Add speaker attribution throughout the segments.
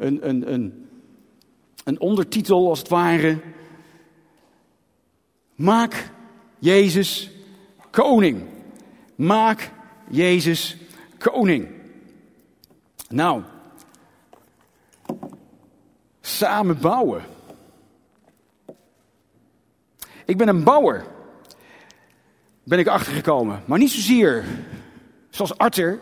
Speaker 1: een, een, een, een ondertitel als het ware. Maak Jezus koning. Maak Jezus koning. Nou, samen bouwen. Ik ben een bouwer, ben ik achtergekomen. Maar niet zozeer zoals Arthur.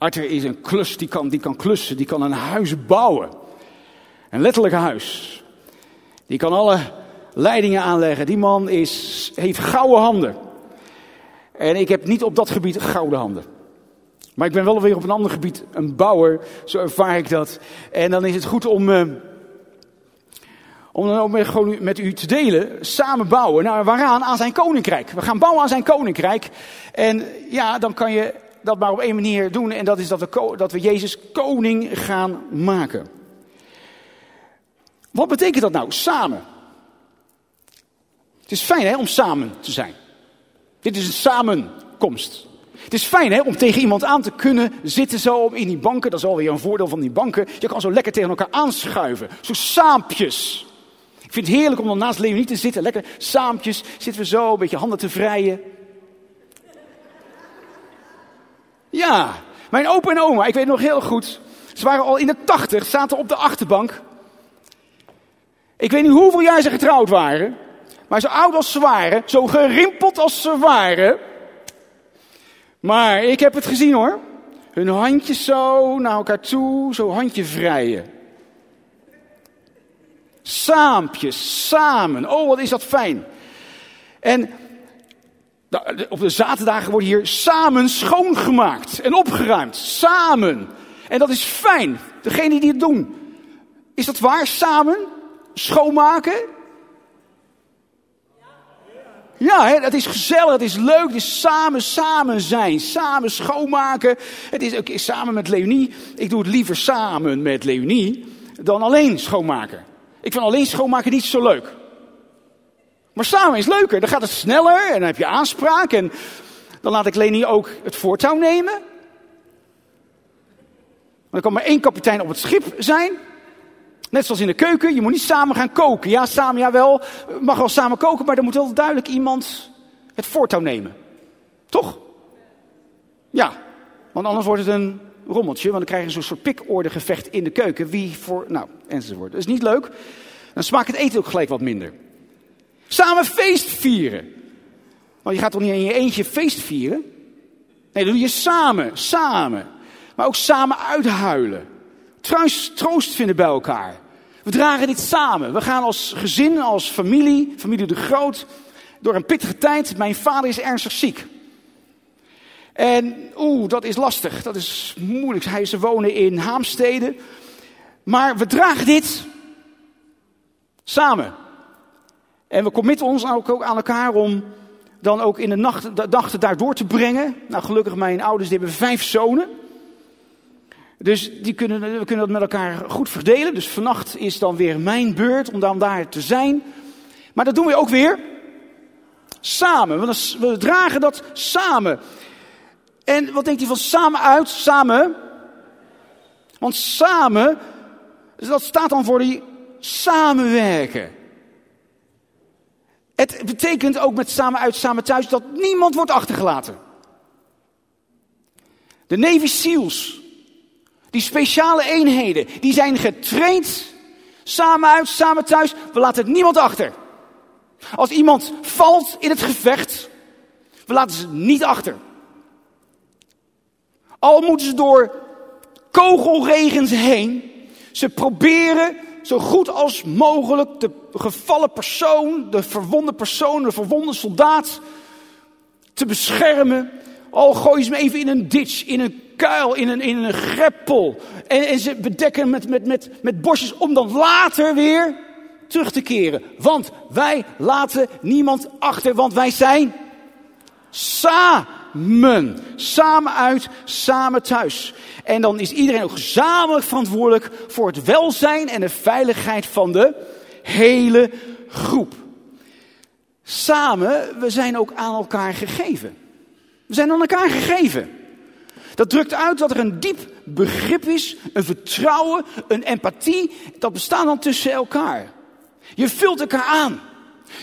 Speaker 1: Arthur is een klus, die kan, die kan klussen, die kan een huis bouwen. Een letterlijk huis. Die kan alle leidingen aanleggen. Die man is, heeft gouden handen. En ik heb niet op dat gebied gouden handen. Maar ik ben wel weer op een ander gebied een bouwer, zo ervaar ik dat. En dan is het goed om, uh, om dan ook met, gewoon met u te delen, samen bouwen. Nou, waaraan? Aan zijn koninkrijk. We gaan bouwen aan zijn koninkrijk. En ja, dan kan je dat maar op één manier doen. En dat is dat we, dat we Jezus koning gaan maken. Wat betekent dat nou? Samen. Het is fijn hè, om samen te zijn. Dit is een samenkomst. Het is fijn hè, om tegen iemand aan te kunnen zitten zo in die banken. Dat is alweer een voordeel van die banken. Je kan zo lekker tegen elkaar aanschuiven. Zo saampjes. Ik vind het heerlijk om dan naast Leonie te zitten. Lekker saampjes. Zitten we zo een beetje handen te vrijen. Ja, mijn opa en oma, ik weet nog heel goed. Ze waren al in de tachtig, zaten op de achterbank. Ik weet niet hoeveel jaar ze getrouwd waren. Maar zo oud als ze waren, zo gerimpeld als ze waren. Maar ik heb het gezien hoor. Hun handjes zo naar elkaar toe, zo handje vrijen. Saampjes, samen. Oh, wat is dat fijn. En op de zaterdagen wordt hier samen schoongemaakt en opgeruimd. Samen. En dat is fijn. Degene die het doen. Is dat waar? Samen? Schoonmaken? Ja, hè, het is gezellig, het is leuk, is samen, samen zijn, samen schoonmaken. Het is ook samen met Leonie. Ik doe het liever samen met Leonie dan alleen schoonmaken. Ik vind alleen schoonmaken niet zo leuk. Maar samen is leuker, dan gaat het sneller en dan heb je aanspraak. En dan laat ik Leni ook het voortouw nemen. Er kan maar één kapitein op het schip zijn. Net zoals in de keuken, je moet niet samen gaan koken. Ja, samen, ja wel, mag wel samen koken, maar dan moet wel duidelijk iemand het voortouw nemen. Toch? Ja, want anders wordt het een rommeltje, want dan krijg je zo'n soort pikorde in de keuken. Wie voor, nou, enzovoort. Dat is niet leuk. Dan smaakt het eten ook gelijk wat minder. Samen feest vieren. Want je gaat toch niet in je eentje feest vieren? Nee, dat doe je samen, samen. Maar ook samen uithuilen. Troost, troost vinden bij elkaar. We dragen dit samen. We gaan als gezin, als familie, familie de Groot, door een pittige tijd. Mijn vader is ernstig ziek. En oeh, dat is lastig. Dat is moeilijk. Hij ze wonen in Haamstede. Maar we dragen dit samen. En we committen ons ook aan elkaar om dan ook in de nacht, de dag daar door te brengen. Nou, gelukkig mijn ouders die hebben vijf zonen. Dus die kunnen, we kunnen dat met elkaar goed verdelen. Dus vannacht is dan weer mijn beurt om dan daar te zijn. Maar dat doen we ook weer samen. We, dragen dat samen. En wat denkt u van samen uit? Samen. Want samen, dat staat dan voor die samenwerken. Het betekent ook met samen uit, samen thuis dat niemand wordt achtergelaten. De Navy SEALs, die speciale eenheden, die zijn getraind. Samen uit, samen thuis. We laten niemand achter. Als iemand valt in het gevecht, we laten ze niet achter. Al moeten ze door kogelregens heen, ze proberen zo goed als mogelijk de gevallen persoon, de verwonde persoon, de verwonde soldaat te beschermen. Al gooi ze hem even in een ditch, in een kuil, in een, in een greppel. En, en ze bedekken met, met, met, met bosjes om dan later weer terug te keren. Want wij laten niemand achter, want wij zijn samen. Samen uit, samen thuis. En dan is iedereen ook gezamenlijk verantwoordelijk voor het welzijn en de veiligheid van de hele groep. Samen, we zijn ook aan elkaar gegeven. We zijn aan elkaar gegeven. Dat drukt uit dat er een diep begrip is, een vertrouwen, een empathie. Dat bestaat dan tussen elkaar. Je vult elkaar aan.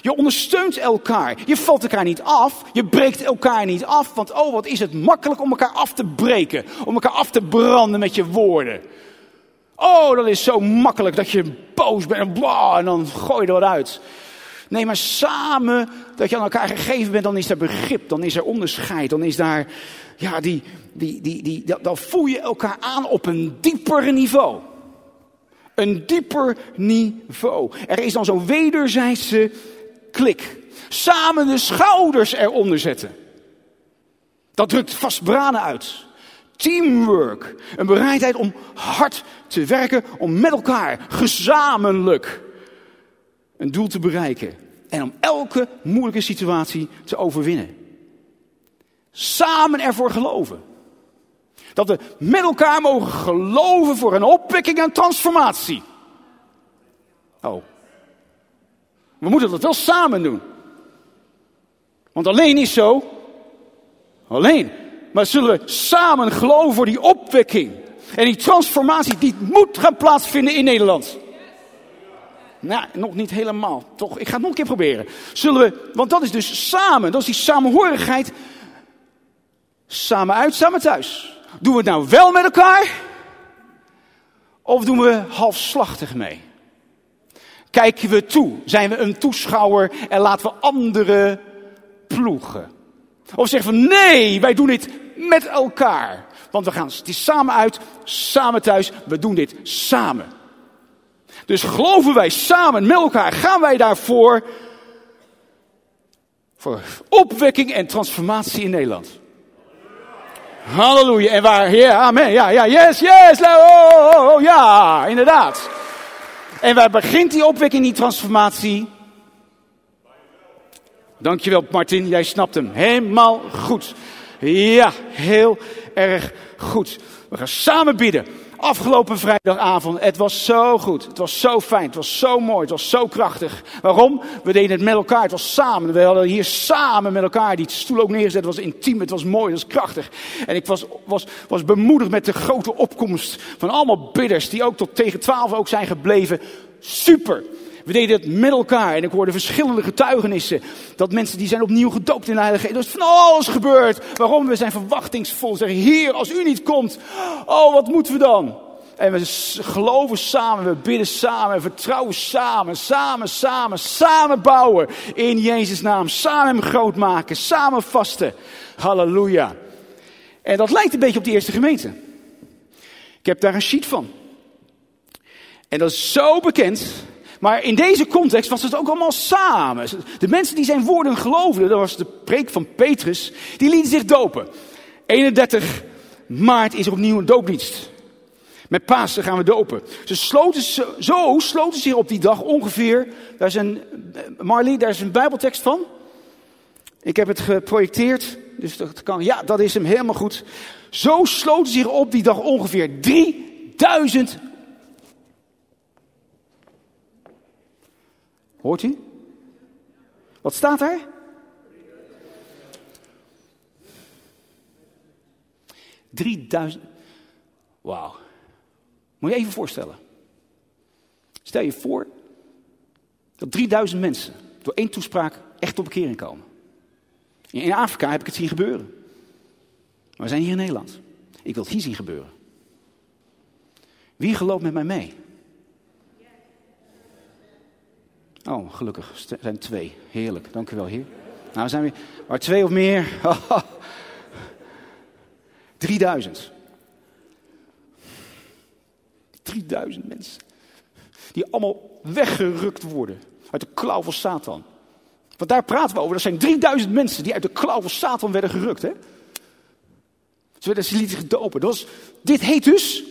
Speaker 1: Je ondersteunt elkaar. Je valt elkaar niet af. Je breekt elkaar niet af. Want oh, wat is het makkelijk om elkaar af te breken. Om elkaar af te branden met je woorden. Oh, dat is zo makkelijk dat je boos bent en, blah, en dan gooi je er wat uit. Nee, maar samen dat je aan elkaar gegeven bent, dan is er begrip, dan is er onderscheid, dan is daar, ja, die, die, die, die, dan voel je elkaar aan op een dieper niveau. Een dieper niveau. Er is dan zo'n wederzijdse klik. Samen de schouders eronder zetten. Dat drukt vastbraden uit. Teamwork. Een bereidheid om hard te werken, om met elkaar gezamenlijk een doel te bereiken. En om elke moeilijke situatie te overwinnen. Samen ervoor geloven. Dat we met elkaar mogen geloven voor een opwekking en transformatie. Oh. We moeten dat wel samen doen. Want alleen is zo. Alleen. Maar zullen we samen geloven voor die opwekking. En die transformatie die moet gaan plaatsvinden in Nederland. Nou, nog niet helemaal. Toch, ik ga het nog een keer proberen. Zullen we, want dat is dus samen, dat is die samenhorigheid. Samen uit, samen thuis. Doen we het nou wel met elkaar? Of doen we halfslachtig mee? Kijken we toe? Zijn we een toeschouwer en laten we anderen ploegen? Of zeggen we nee, wij doen dit met elkaar. Want we gaan het is samen uit, samen thuis, we doen dit samen. Dus geloven wij samen met elkaar, gaan wij daarvoor voor opwekking en transformatie in Nederland. Halleluja. En waar, ja, amen, ja, ja, yes, yes, oh, oh, oh, ja, inderdaad. En waar begint die opwekking, die transformatie? Dankjewel Martin, jij snapt hem. Helemaal goed. Ja, heel erg goed. We gaan samen bidden. Afgelopen vrijdagavond, het was zo goed. Het was zo fijn. Het was zo mooi. Het was zo krachtig. Waarom? We deden het met elkaar. Het was samen. We hadden hier samen met elkaar die stoel ook neergezet. Het was intiem. Het was mooi. Het was krachtig. En ik was, was, was bemoedigd met de grote opkomst van allemaal bidders. Die ook tot tegen twaalf ook zijn gebleven. Super. We deden het met elkaar en ik hoorde verschillende getuigenissen. Dat mensen die zijn opnieuw gedoopt in de Heilige Geest. Er is van alles gebeurd. Waarom? We zijn verwachtingsvol. Zeggen, Heer, als u niet komt, oh, wat moeten we dan? En we geloven samen, we bidden samen, we vertrouwen samen, samen, samen, samen bouwen. In Jezus' naam, samen hem groot maken, samen vasten. Halleluja. En dat lijkt een beetje op die eerste gemeente. Ik heb daar een sheet van. En dat is zo bekend. Maar in deze context was het ook allemaal samen. De mensen die zijn woorden geloofden, dat was de preek van Petrus, die lieten zich dopen. 31 maart is er opnieuw een doopdienst. Met Pasen gaan we dopen. Ze sloten, zo sloten zich op die dag ongeveer. Daar is een, Marley, daar is een Bijbeltekst van. Ik heb het geprojecteerd, dus dat kan. Ja, dat is hem helemaal goed. Zo sloten zich op die dag ongeveer 3000 Hoort u? Wat staat er? Drieduizend. Wauw. Moet je even voorstellen. Stel je voor dat 3000 mensen door één toespraak echt op bekering komen. In Afrika heb ik het zien gebeuren. Maar we zijn hier in Nederland. Ik wil het hier zien gebeuren. Wie gelooft met mij mee? Oh, gelukkig. Er zijn twee. Heerlijk. Dank u wel, Heer. Nou, zijn we. Maar twee of meer. 3000. 3000 mensen. Die allemaal weggerukt worden uit de klauw van Satan. Want daar praten we over. Dat zijn 3000 mensen die uit de klauw van Satan werden gerukt. Hè? Ze werden ze lieten gedopen. Dat was, dit heet dus.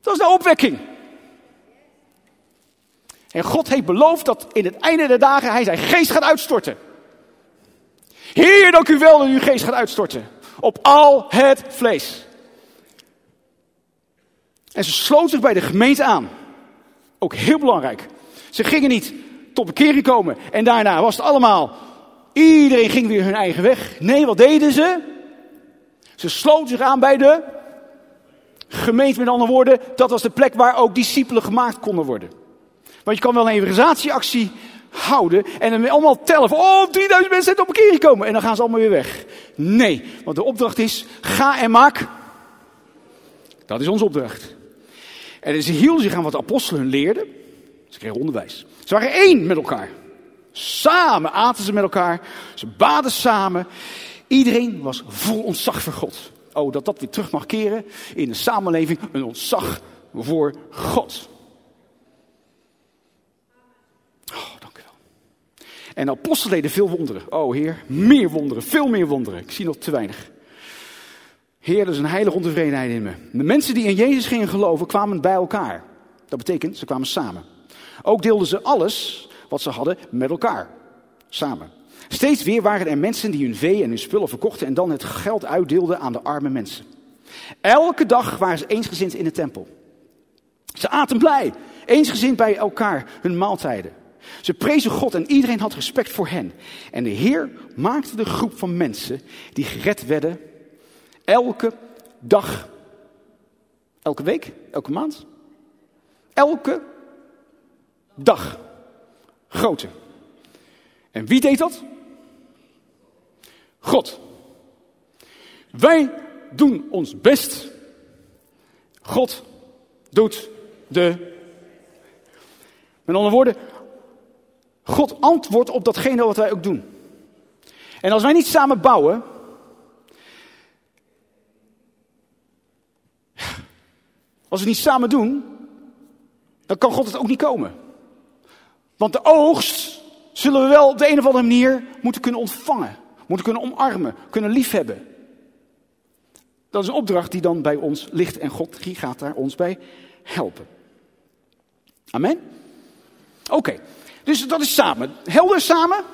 Speaker 1: Dat is de opwekking. En God heeft beloofd dat in het einde der dagen hij zijn geest gaat uitstorten. Heer, dank u wel dat uw geest gaat uitstorten. Op al het vlees. En ze sloot zich bij de gemeente aan. Ook heel belangrijk. Ze gingen niet tot bekering komen. En daarna was het allemaal. Iedereen ging weer hun eigen weg. Nee, wat deden ze? Ze sloten zich aan bij de gemeente, met andere woorden. Dat was de plek waar ook discipelen gemaakt konden worden. Want je kan wel een evangelisatieactie houden en dan allemaal tellen van, oh, 3000 mensen zijn op een keer gekomen. En dan gaan ze allemaal weer weg. Nee, want de opdracht is, ga en maak. Dat is onze opdracht. En ze hielden zich aan wat de apostelen hun leerden. Ze kregen onderwijs. Ze waren één met elkaar. Samen aten ze met elkaar. Ze baden samen. Iedereen was vol ontzag voor God. Oh, dat dat weer terug mag keren in de samenleving. Een ontzag voor God. Oh, dank u wel. En de apostelen deden veel wonderen. Oh, Heer, meer wonderen, veel meer wonderen. Ik zie nog te weinig. Heer, er is een heilige ontevredenheid in me. De mensen die in Jezus gingen geloven, kwamen bij elkaar. Dat betekent, ze kwamen samen. Ook deelden ze alles wat ze hadden met elkaar. Samen. Steeds weer waren er mensen die hun vee en hun spullen verkochten en dan het geld uitdeelden aan de arme mensen. Elke dag waren ze eensgezind in de tempel. Ze aten blij, eensgezind bij elkaar hun maaltijden. Ze prezen God en iedereen had respect voor hen. En de Heer maakte de groep van mensen die gered werden elke dag, elke week, elke maand, elke dag groter. En wie deed dat? God. Wij doen ons best. God doet de. Met andere woorden, God antwoordt op datgene wat wij ook doen. En als wij niet samen bouwen. Als we het niet samen doen, dan kan God het ook niet komen. Want de oogst zullen we wel op de een of andere manier moeten kunnen ontvangen. Moeten kunnen omarmen, kunnen liefhebben. Dat is een opdracht die dan bij ons ligt en God gaat daar ons bij helpen. Amen? Oké, dus dat is samen. Helder samen?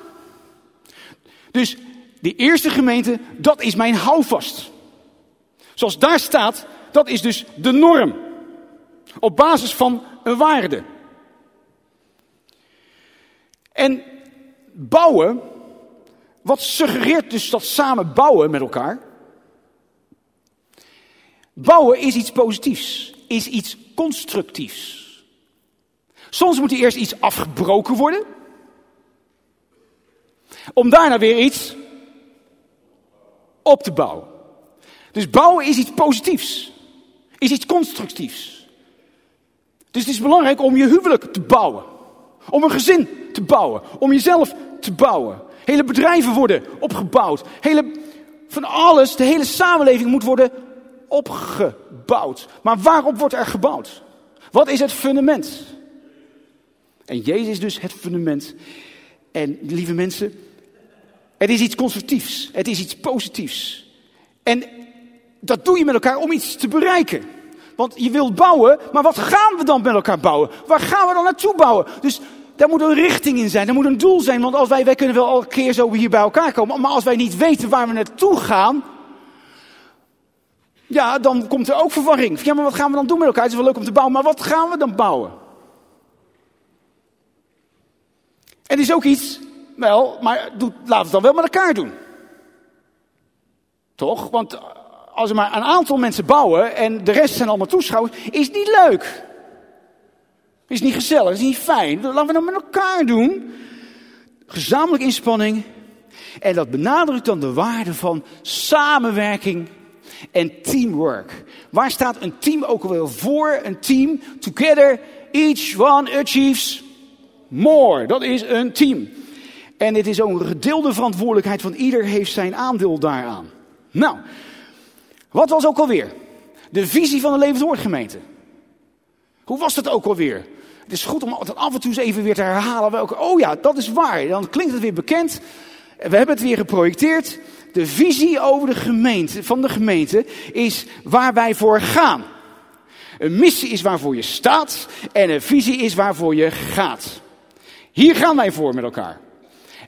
Speaker 1: Dus die eerste gemeente, dat is mijn houvast. Zoals daar staat, dat is dus de norm. Op basis van een waarde. En bouwen, wat suggereert dus dat samen bouwen met elkaar? Bouwen is iets positiefs, is iets constructiefs. Soms moet er eerst iets afgebroken worden, om daarna weer iets op te bouwen. Dus bouwen is iets positiefs, is iets constructiefs. Dus het is belangrijk om je huwelijk te bouwen, om een gezin te bouwen, om jezelf te bouwen. Hele bedrijven worden opgebouwd. Hele, van alles, de hele samenleving moet worden opgebouwd. Maar waarop wordt er gebouwd? Wat is het fundament? En Jezus is dus het fundament. En lieve mensen, het is iets constructiefs. Het is iets positiefs. En dat doe je met elkaar om iets te bereiken. Want je wilt bouwen, maar wat gaan we dan met elkaar bouwen? Waar gaan we dan naartoe bouwen? Dus daar moet een richting in zijn, daar moet een doel zijn. Want als wij, wij kunnen wel elke keer zo hier bij elkaar komen, maar als wij niet weten waar we naartoe gaan, ja, dan komt er ook verwarring. Ja, maar wat gaan we dan doen met elkaar? Het is wel leuk om te bouwen, maar wat gaan we dan bouwen? Het is ook iets, wel, maar doe, laten we het dan wel met elkaar doen. Toch? Want als we maar een aantal mensen bouwen en de rest zijn allemaal toeschouwers, is niet leuk. Is niet gezellig, is niet fijn. Laten we dat met elkaar doen. Gezamenlijke inspanning. En dat benadrukt dan de waarde van samenwerking en teamwork. Waar staat een team ook alweer voor? Een team, together, each one achieves more. Dat is een team. En het is ook een gedeelde verantwoordelijkheid van ieder heeft zijn aandeel daaraan. Nou, wat was ook alweer de visie van de Levenswoordgemeente? Hoe was dat ook alweer? Het is goed om het af en toe eens even weer te herhalen. Welke, oh ja, dat is waar. Dan klinkt het weer bekend. We hebben het weer geprojecteerd. De visie over de gemeente, van de gemeente is waar wij voor gaan. Een missie is waarvoor je staat en een visie is waarvoor je gaat. Hier gaan wij voor met elkaar.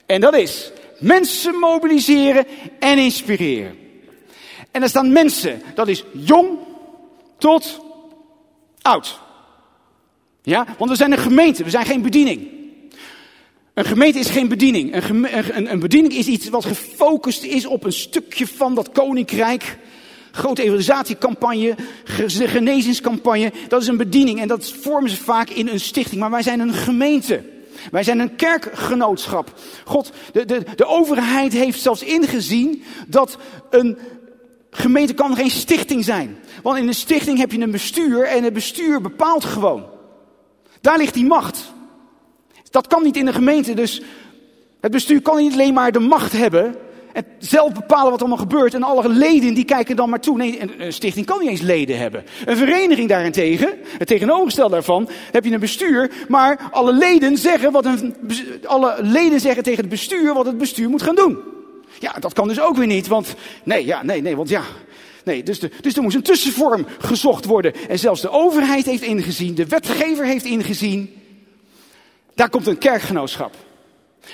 Speaker 1: En dat is mensen mobiliseren en inspireren. En er staan mensen, dat is jong tot oud. Ja, want we zijn een gemeente, we zijn geen bediening. Een gemeente is geen bediening. Een, een, een bediening is iets wat gefocust is op een stukje van dat koninkrijk. Grote evangelisatiecampagne, genezingscampagne, dat is een bediening en dat vormen ze vaak in een stichting. Maar wij zijn een gemeente. Wij zijn een kerkgenootschap. God, de, de, de overheid heeft zelfs ingezien dat een gemeente kan geen stichting zijn. Want in een stichting heb je een bestuur en het bestuur bepaalt gewoon. Daar ligt die macht. Dat kan niet in een gemeente, dus het bestuur kan niet alleen maar de macht hebben en zelf bepalen wat allemaal gebeurt en alle leden die kijken dan maar toe. Nee, een stichting kan niet eens leden hebben. Een vereniging daarentegen, het tegenovergestelde daarvan, heb je een bestuur, maar alle leden zeggen wat een, alle leden zeggen tegen het bestuur wat het bestuur moet gaan doen. Ja, dat kan dus ook weer niet, want nee, ja, nee, nee, want ja, Nee, dus, de, dus er moest een tussenvorm gezocht worden. En zelfs de overheid heeft ingezien, de wetgever heeft ingezien. Daar komt een kerkgenootschap.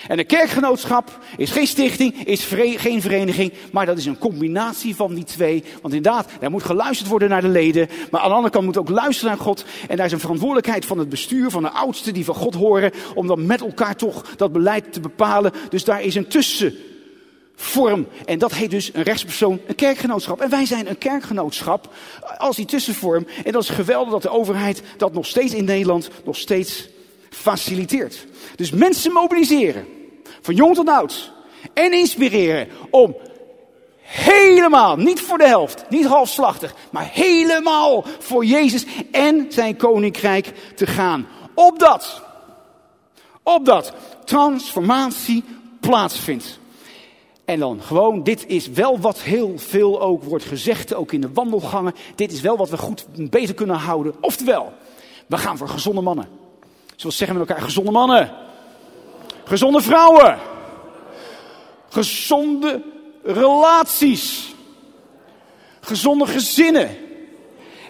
Speaker 1: En een kerkgenootschap is geen stichting, is geen vereniging, maar dat is een combinatie van die twee. Want inderdaad, er moet geluisterd worden naar de leden, maar aan de andere kant moet ook luisteren naar God. En daar is een verantwoordelijkheid van het bestuur, van de oudsten die van God horen, om dan met elkaar toch dat beleid te bepalen. Dus daar is een tussenvorm. En dat heet dus een rechtspersoon, een kerkgenootschap. En wij zijn een kerkgenootschap als die tussenvorm. En dat is geweldig dat de overheid dat nog steeds in Nederland nog steeds faciliteert. Dus mensen mobiliseren, van jong tot oud. En inspireren om helemaal, niet voor de helft, niet halfslachtig, maar helemaal voor Jezus en zijn koninkrijk te gaan. Opdat, opdat transformatie plaatsvindt. En dan gewoon, dit is wel wat heel veel ook wordt gezegd, ook in de wandelgangen. Dit is wel wat we goed beter kunnen houden. Oftewel, we gaan voor gezonde mannen. Zoals zeggen we elkaar, gezonde mannen. Gezonde vrouwen. Gezonde relaties. Gezonde gezinnen.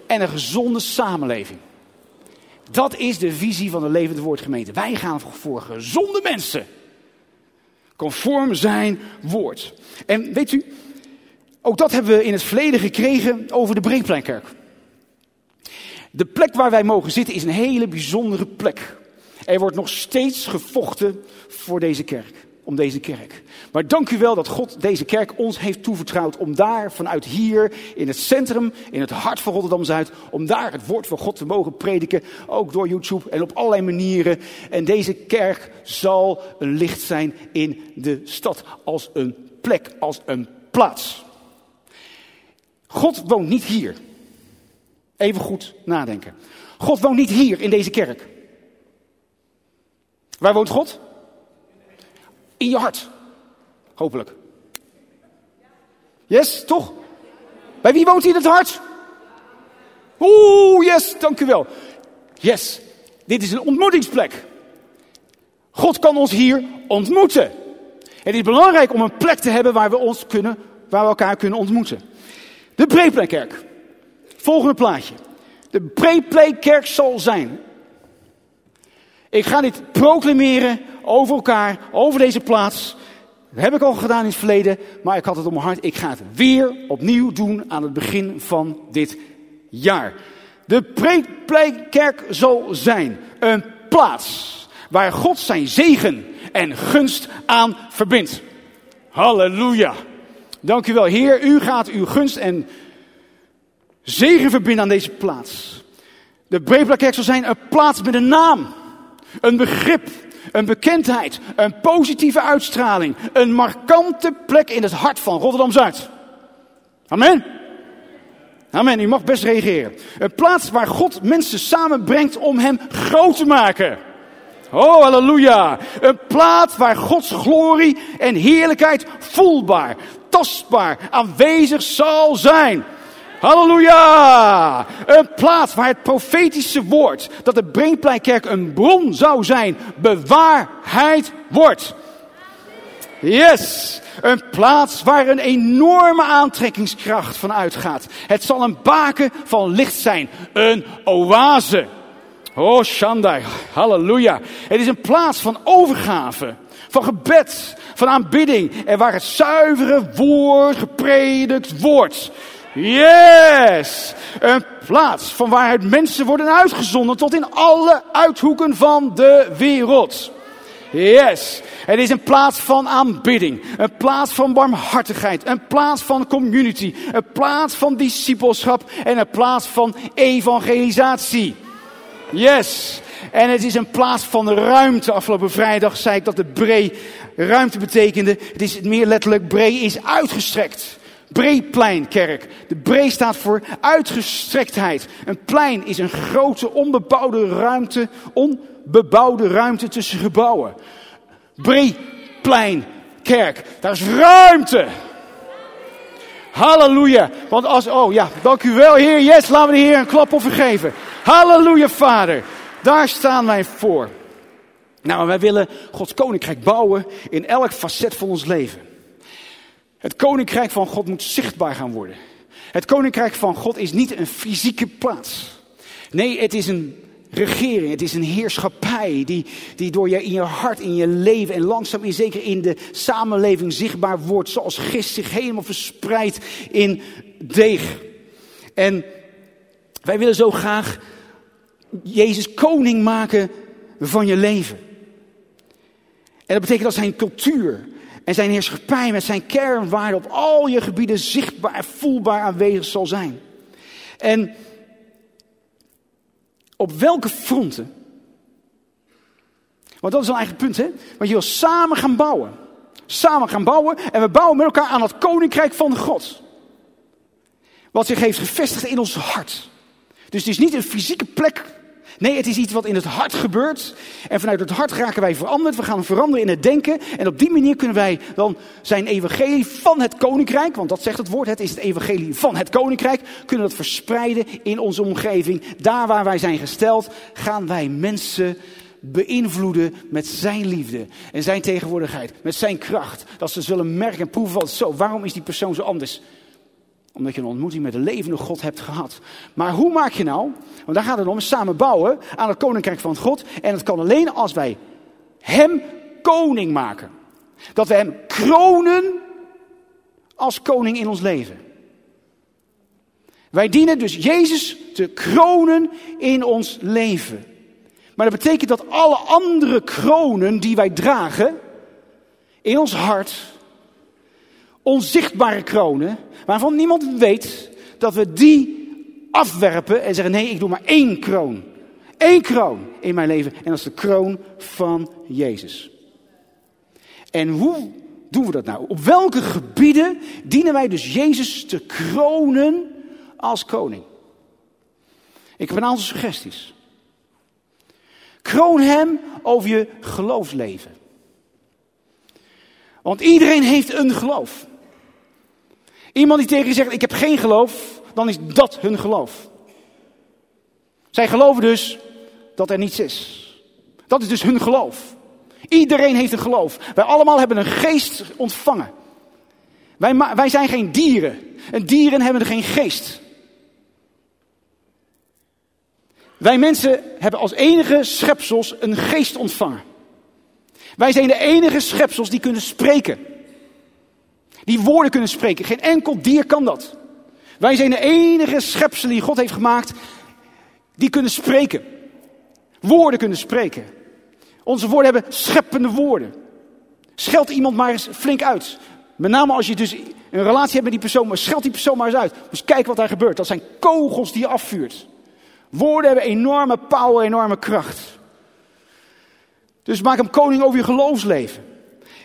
Speaker 1: En een gezonde samenleving. Dat is de visie van de levende woordgemeente. Wij gaan voor gezonde mensen. Conform zijn woord. En weet u, ook dat hebben we in het verleden gekregen over de Breekpleinkerk. De plek waar wij mogen zitten is een hele bijzondere plek. Er wordt nog steeds gevochten voor deze kerk, om deze kerk. Maar dank u wel dat God deze kerk ons heeft toevertrouwd om daar vanuit hier in het centrum, in het hart van Rotterdam-Zuid, om daar het woord van God te mogen prediken, ook door YouTube en op allerlei manieren. En deze kerk zal een licht zijn in de stad, als een plek, als een plaats. God woont niet hier. Even goed nadenken. God woont niet hier in deze kerk. Waar woont God? In je hart. Hopelijk. Yes, toch? Bij wie woont hij in het hart? Oeh, yes, dank u wel. Yes, dit is een ontmoetingsplek. God kan ons hier ontmoeten. Het is belangrijk om een plek te hebben waar we, ons kunnen, waar we elkaar kunnen ontmoeten. De Breepleinkerk. Volgende plaatje. De Breepleinkerk zal zijn ik ga dit proclameren over elkaar, over deze plaats. Heb ik al gedaan in het verleden, maar ik had het op mijn hart. Ik ga het weer opnieuw doen aan het begin van dit jaar. De Preekpleinkerk zal zijn een plaats waar God zijn zegen en gunst aan verbindt. Halleluja. Dank u wel, Heer. U gaat uw gunst en zegen verbinden aan deze plaats. De Breepleinkerk zal zijn een plaats met een naam. Een begrip, een bekendheid, een positieve uitstraling, een markante plek in het hart van Rotterdam-Zuid. Amen. Amen, u mag best reageren. Een plaats waar God mensen samenbrengt om hem groot te maken. Oh, halleluja. Een plaats waar Gods glorie en heerlijkheid voelbaar, tastbaar, aanwezig zal zijn. Halleluja! Een plaats waar het profetische woord, dat de Breenpleinkerk een bron zou zijn, bewaarheid wordt. Yes! Een plaats waar een enorme aantrekkingskracht van uitgaat. Het zal een baken van licht zijn. Een oase. Oh, Shandai. Halleluja. Het is een plaats van overgave. Van gebed. Van aanbidding. En waar het zuivere woord gepredikt wordt. Yes! Een plaats van waaruit mensen worden uitgezonden tot in alle uithoeken van de wereld. Yes. Het is een plaats van aanbidding. Een plaats van barmhartigheid. Een plaats van community. Een plaats van discipelschap. En een plaats van evangelisatie. Yes. En het is een plaats van ruimte. Afgelopen vrijdag zei ik dat de bree ruimte betekende. Het is meer letterlijk, bree is uitgestrekt. Breepleinkerk. De bree staat voor uitgestrektheid. Een plein is een grote onbebouwde ruimte, onbebouwde ruimte tussen gebouwen. Breepleinkerk. Daar is ruimte. Halleluja. Want als, oh ja, dank u wel Heer. Yes, laten we de Heer een klap op geven. Halleluja Vader. Daar staan wij voor. Nou, wij willen Gods koninkrijk bouwen in elk facet van ons leven. Het koninkrijk van God moet zichtbaar gaan worden. Het koninkrijk van God is niet een fysieke plaats. Nee, het is een regering, het is een heerschappij die, die door je in je hart, in je leven en langzaam en zeker in de samenleving zichtbaar wordt, zoals gist zich helemaal verspreidt in deeg. En wij willen zo graag Jezus koning maken van je leven. En dat betekent dat zijn cultuur en zijn heerschappij met zijn kernwaarden op al je gebieden zichtbaar en voelbaar aanwezig zal zijn. En op welke fronten? Want dat is een eigen punt, hè? Want je wil samen gaan bouwen. Samen gaan bouwen en we bouwen met elkaar aan het koninkrijk van God. Wat zich heeft gevestigd in ons hart. Dus het is niet een fysieke plek Nee, het is iets wat in het hart gebeurt. En vanuit het hart raken wij veranderd. We gaan veranderen in het denken. En op die manier kunnen wij dan zijn evangelie van het koninkrijk, want dat zegt het woord, het is het evangelie van het koninkrijk, kunnen dat verspreiden in onze omgeving. Daar waar wij zijn gesteld, gaan wij mensen beïnvloeden met zijn liefde en zijn tegenwoordigheid, met zijn kracht. Dat ze zullen merken en proeven van zo, waarom is die persoon zo anders? Omdat je een ontmoeting met de levende God hebt gehad. Maar hoe maak je nou? Want daar gaat het om samen bouwen aan het koninkrijk van God. En het kan alleen als wij Hem koning maken. Dat we Hem kronen als koning in ons leven. Wij dienen dus Jezus te kronen in ons leven. Maar dat betekent dat alle andere kronen die wij dragen in ons hart, onzichtbare kronen, waarvan niemand weet dat we die afwerpen en zeggen: nee, ik doe maar één kroon. Eén kroon in mijn leven en dat is de kroon van Jezus. En hoe doen we dat nou? Op welke gebieden dienen wij dus Jezus te kronen als koning? Ik heb een aantal suggesties. Kroon hem over je geloofsleven. Want iedereen heeft een geloof. Iemand die tegen je zegt, ik heb geen geloof, dan is dat hun geloof. Zij geloven dus dat er niets is. Dat is dus hun geloof. Iedereen heeft een geloof. Wij allemaal hebben een geest ontvangen. Wij, wij zijn geen dieren. En dieren hebben geen geest. Wij mensen hebben als enige schepsels een geest ontvangen. Wij zijn de enige schepsels die kunnen spreken. Die woorden kunnen spreken. Geen enkel dier kan dat. Wij zijn de enige schepselen die God heeft gemaakt die kunnen spreken. Woorden kunnen spreken. Onze woorden hebben scheppende woorden. Scheld iemand maar eens flink uit. Met name als je dus een relatie hebt met die persoon, maar scheld die persoon maar eens uit. Dus kijk wat daar gebeurt. Dat zijn kogels die je afvuurt. Woorden hebben enorme power, enorme kracht. Dus maak hem koning over je geloofsleven.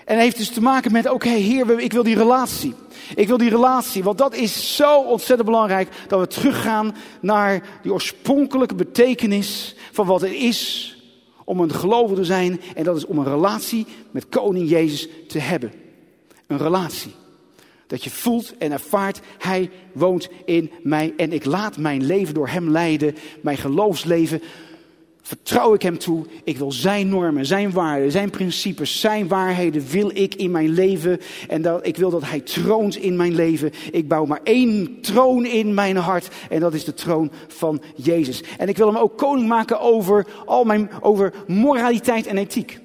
Speaker 1: En heeft dus te maken met, oké Heer, ik wil die relatie. Ik wil die relatie, want dat is zo ontzettend belangrijk dat we teruggaan naar die oorspronkelijke betekenis van wat het is om een gelovige te zijn. En dat is om een relatie met koning Jezus te hebben. Een relatie. Dat je voelt en ervaart, Hij woont in mij en ik laat mijn leven door Hem leiden, mijn geloofsleven vertrouw ik Hem toe. Ik wil Zijn normen, Zijn waarden, Zijn principes, Zijn waarheden wil ik in mijn leven. En dat, ik wil dat Hij troont in mijn leven. Ik bouw maar één troon in mijn hart en dat is de troon van Jezus. En ik wil Hem ook koning maken over, al mijn, over moraliteit en ethiek.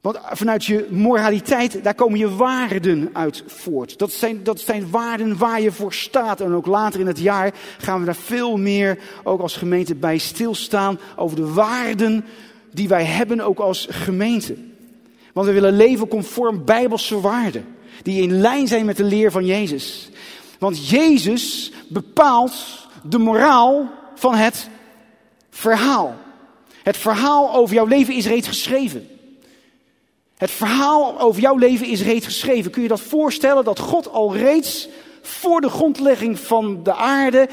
Speaker 1: Want vanuit je moraliteit, daar komen je waarden uit voort. Dat zijn, dat zijn waarden waar je voor staat. En ook later in het jaar gaan we daar veel meer, ook als gemeente, bij stilstaan over de waarden die wij hebben ook als gemeente. Want we willen leven conform bijbelse waarden, die in lijn zijn met de leer van Jezus. Want Jezus bepaalt de moraal van het verhaal. Het verhaal over jouw leven is reeds geschreven. Het verhaal over jouw leven is reeds geschreven. Kun je dat voorstellen dat God al reeds voor de grondlegging van de aarde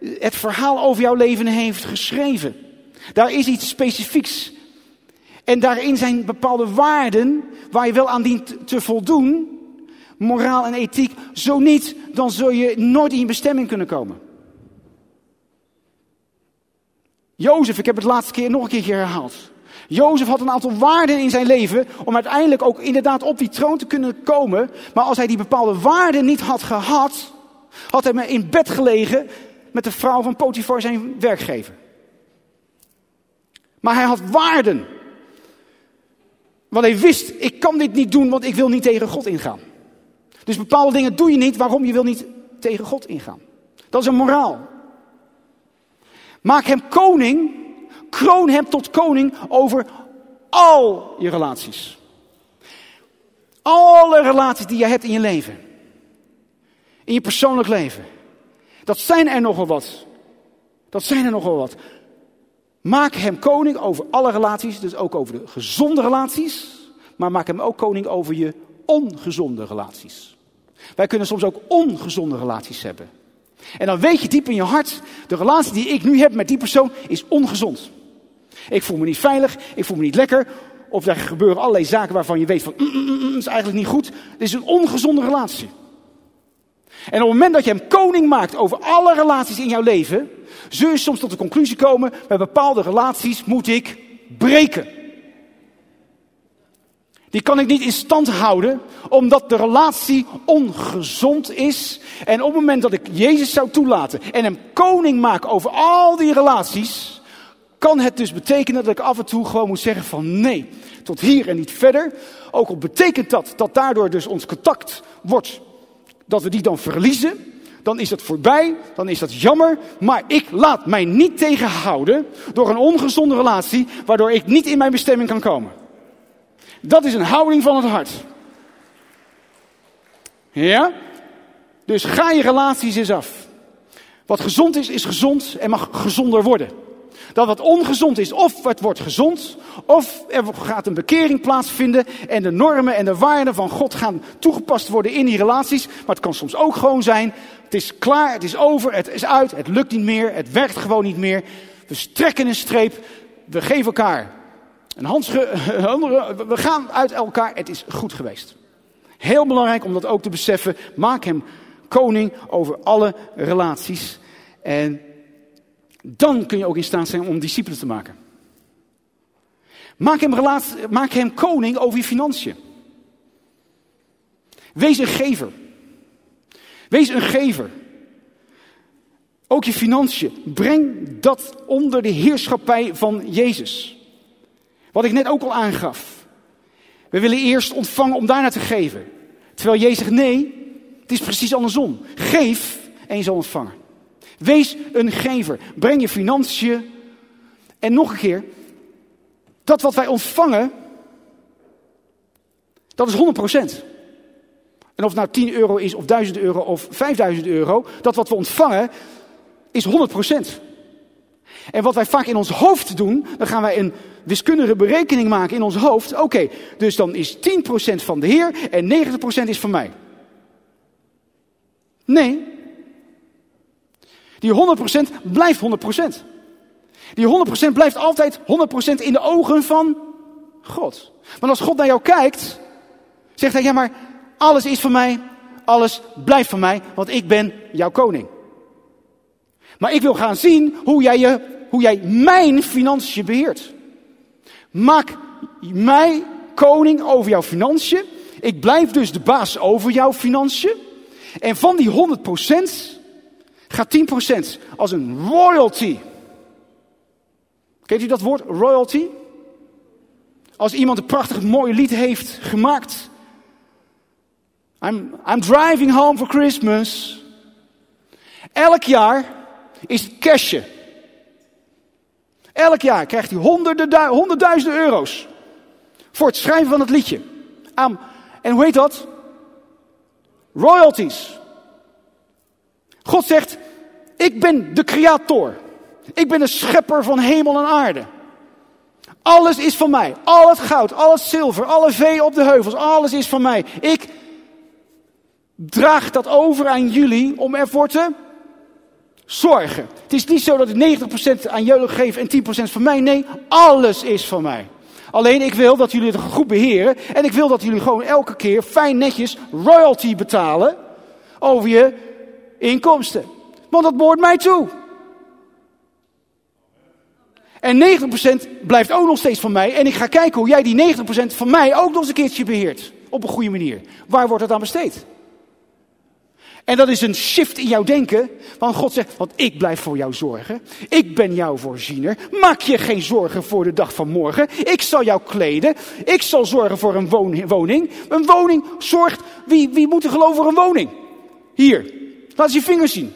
Speaker 1: het verhaal over jouw leven heeft geschreven? Daar is iets specifieks. En daarin zijn bepaalde waarden waar je wel aan dient te voldoen. Moraal en ethiek. Zo niet, dan zul je nooit in je bestemming kunnen komen. Jozef, ik heb het laatste keer nog een keertje herhaald. Jozef had een aantal waarden in zijn leven om uiteindelijk ook inderdaad op die troon te kunnen komen. Maar als hij die bepaalde waarden niet had gehad, had hij in bed gelegen met de vrouw van Potifar, zijn werkgever. Maar hij had waarden. Want hij wist, ik kan dit niet doen, want ik wil niet tegen God ingaan. Dus bepaalde dingen doe je niet, waarom je wil niet tegen God ingaan. Dat is een moraal. Maak hem koning, kroon hem tot koning over al je relaties. Alle relaties die je hebt in je leven. In je persoonlijk leven. Dat zijn er nogal wat. Dat zijn er nogal wat. Maak hem koning over alle relaties, dus ook over de gezonde relaties. Maar maak hem ook koning over je ongezonde relaties. Wij kunnen soms ook ongezonde relaties hebben. En dan weet je diep in je hart, de relatie die ik nu heb met die persoon is ongezond. Ik voel me niet veilig, ik voel me niet lekker. Of er gebeuren allerlei zaken waarvan je weet van, mm, mm, mm, is eigenlijk niet goed. Het is een ongezonde relatie. En op het moment dat je hem koning maakt over alle relaties in jouw leven, zul je soms tot de conclusie komen, bij bepaalde relaties moet ik breken. Die kan ik niet in stand houden, omdat de relatie ongezond is. En op het moment dat ik Jezus zou toelaten en hem koning maak over al die relaties, kan het dus betekenen dat ik af en toe gewoon moet zeggen van nee, tot hier en niet verder. Ook al betekent dat dat daardoor dus ons contact wordt, dat we die dan verliezen, dan is dat voorbij, dan is dat jammer. Maar ik laat mij niet tegenhouden door een ongezonde relatie, waardoor ik niet in mijn bestemming kan komen. Dat is een houding van het hart. Ja? Dus ga je relaties eens af. Wat gezond is, is gezond en mag gezonder worden. Dat wat ongezond is, of het wordt gezond, of er gaat een bekering plaatsvinden en de normen en de waarden van God gaan toegepast worden in die relaties. Maar het kan soms ook gewoon zijn, het is klaar, het is over, het is uit, het lukt niet meer, het werkt gewoon niet meer. We strekken een streep, we geven elkaar een handschud, we gaan uit elkaar, het is goed geweest. Heel belangrijk om dat ook te beseffen. Maak hem koning over alle relaties. En dan kun je ook in staat zijn om discipelen te maken. Maak hem, maak hem koning over je financiën. Wees een gever. Wees een gever. Ook je financiën. Breng dat onder de heerschappij van Jezus. Wat ik net ook al aangaf. We willen eerst ontvangen om daarna te geven. Terwijl Jezus zegt nee, het is precies andersom. Geef en je zal ontvangen. Wees een gever. Breng je financiën. En nog een keer, dat wat wij ontvangen, dat is 100%. En of het nou 10 euro is, of 1000 euro, of 5000 euro, dat wat we ontvangen, is 100%. En wat wij vaak in ons hoofd doen, dan gaan wij een wiskundige berekening maken in ons hoofd. Oké, dus dan is 10% van de Heer en 90% is van mij. Nee. Die 100% blijft 100%. Die 100% blijft altijd 100% in de ogen van God. Want als God naar jou kijkt, zegt hij, ja maar alles is van mij, alles blijft van mij, want ik ben jouw koning. Maar ik wil gaan zien hoe jij, je, hoe jij mijn financiën beheert. Maak mij koning over jouw financiën. Ik blijf dus de baas over jouw financiën. En van die 100% gaat 10% als een royalty. Kent u dat woord, royalty? Als iemand een prachtig mooi lied heeft gemaakt. I'm, I'm driving home for Christmas. Elk jaar is het cashje. Elk jaar krijgt hij honderden, honderdduizenden euro's. Voor het schrijven van het liedje. En hoe heet dat? Royalties. God zegt, ik ben de creator. Ik ben de schepper van hemel en aarde. Alles is van mij. Al het goud, al het zilver, alle vee op de heuvels, alles is van mij. Ik draag dat over aan jullie om ervoor te zorgen. Het is niet zo dat ik 90% aan jullie geef en 10% van mij. Nee, alles is van mij. Alleen ik wil dat jullie het goed beheren. En ik wil dat jullie gewoon elke keer fijn netjes royalty betalen over je inkomsten. Want dat behoort mij toe. En 90% blijft ook nog steeds van mij. En ik ga kijken hoe jij die 90% van mij ook nog eens een keertje beheert. Op een goede manier. Waar wordt het aan besteed? En dat is een shift in jouw denken. Want God zegt, want ik blijf voor jou zorgen. Ik ben jouw voorziener. Maak je geen zorgen voor de dag van morgen. Ik zal jou kleden. Ik zal zorgen voor een woning. Een woning zorgt, wie, wie moet er geloven voor een woning? Hier, laat eens je vingers zien.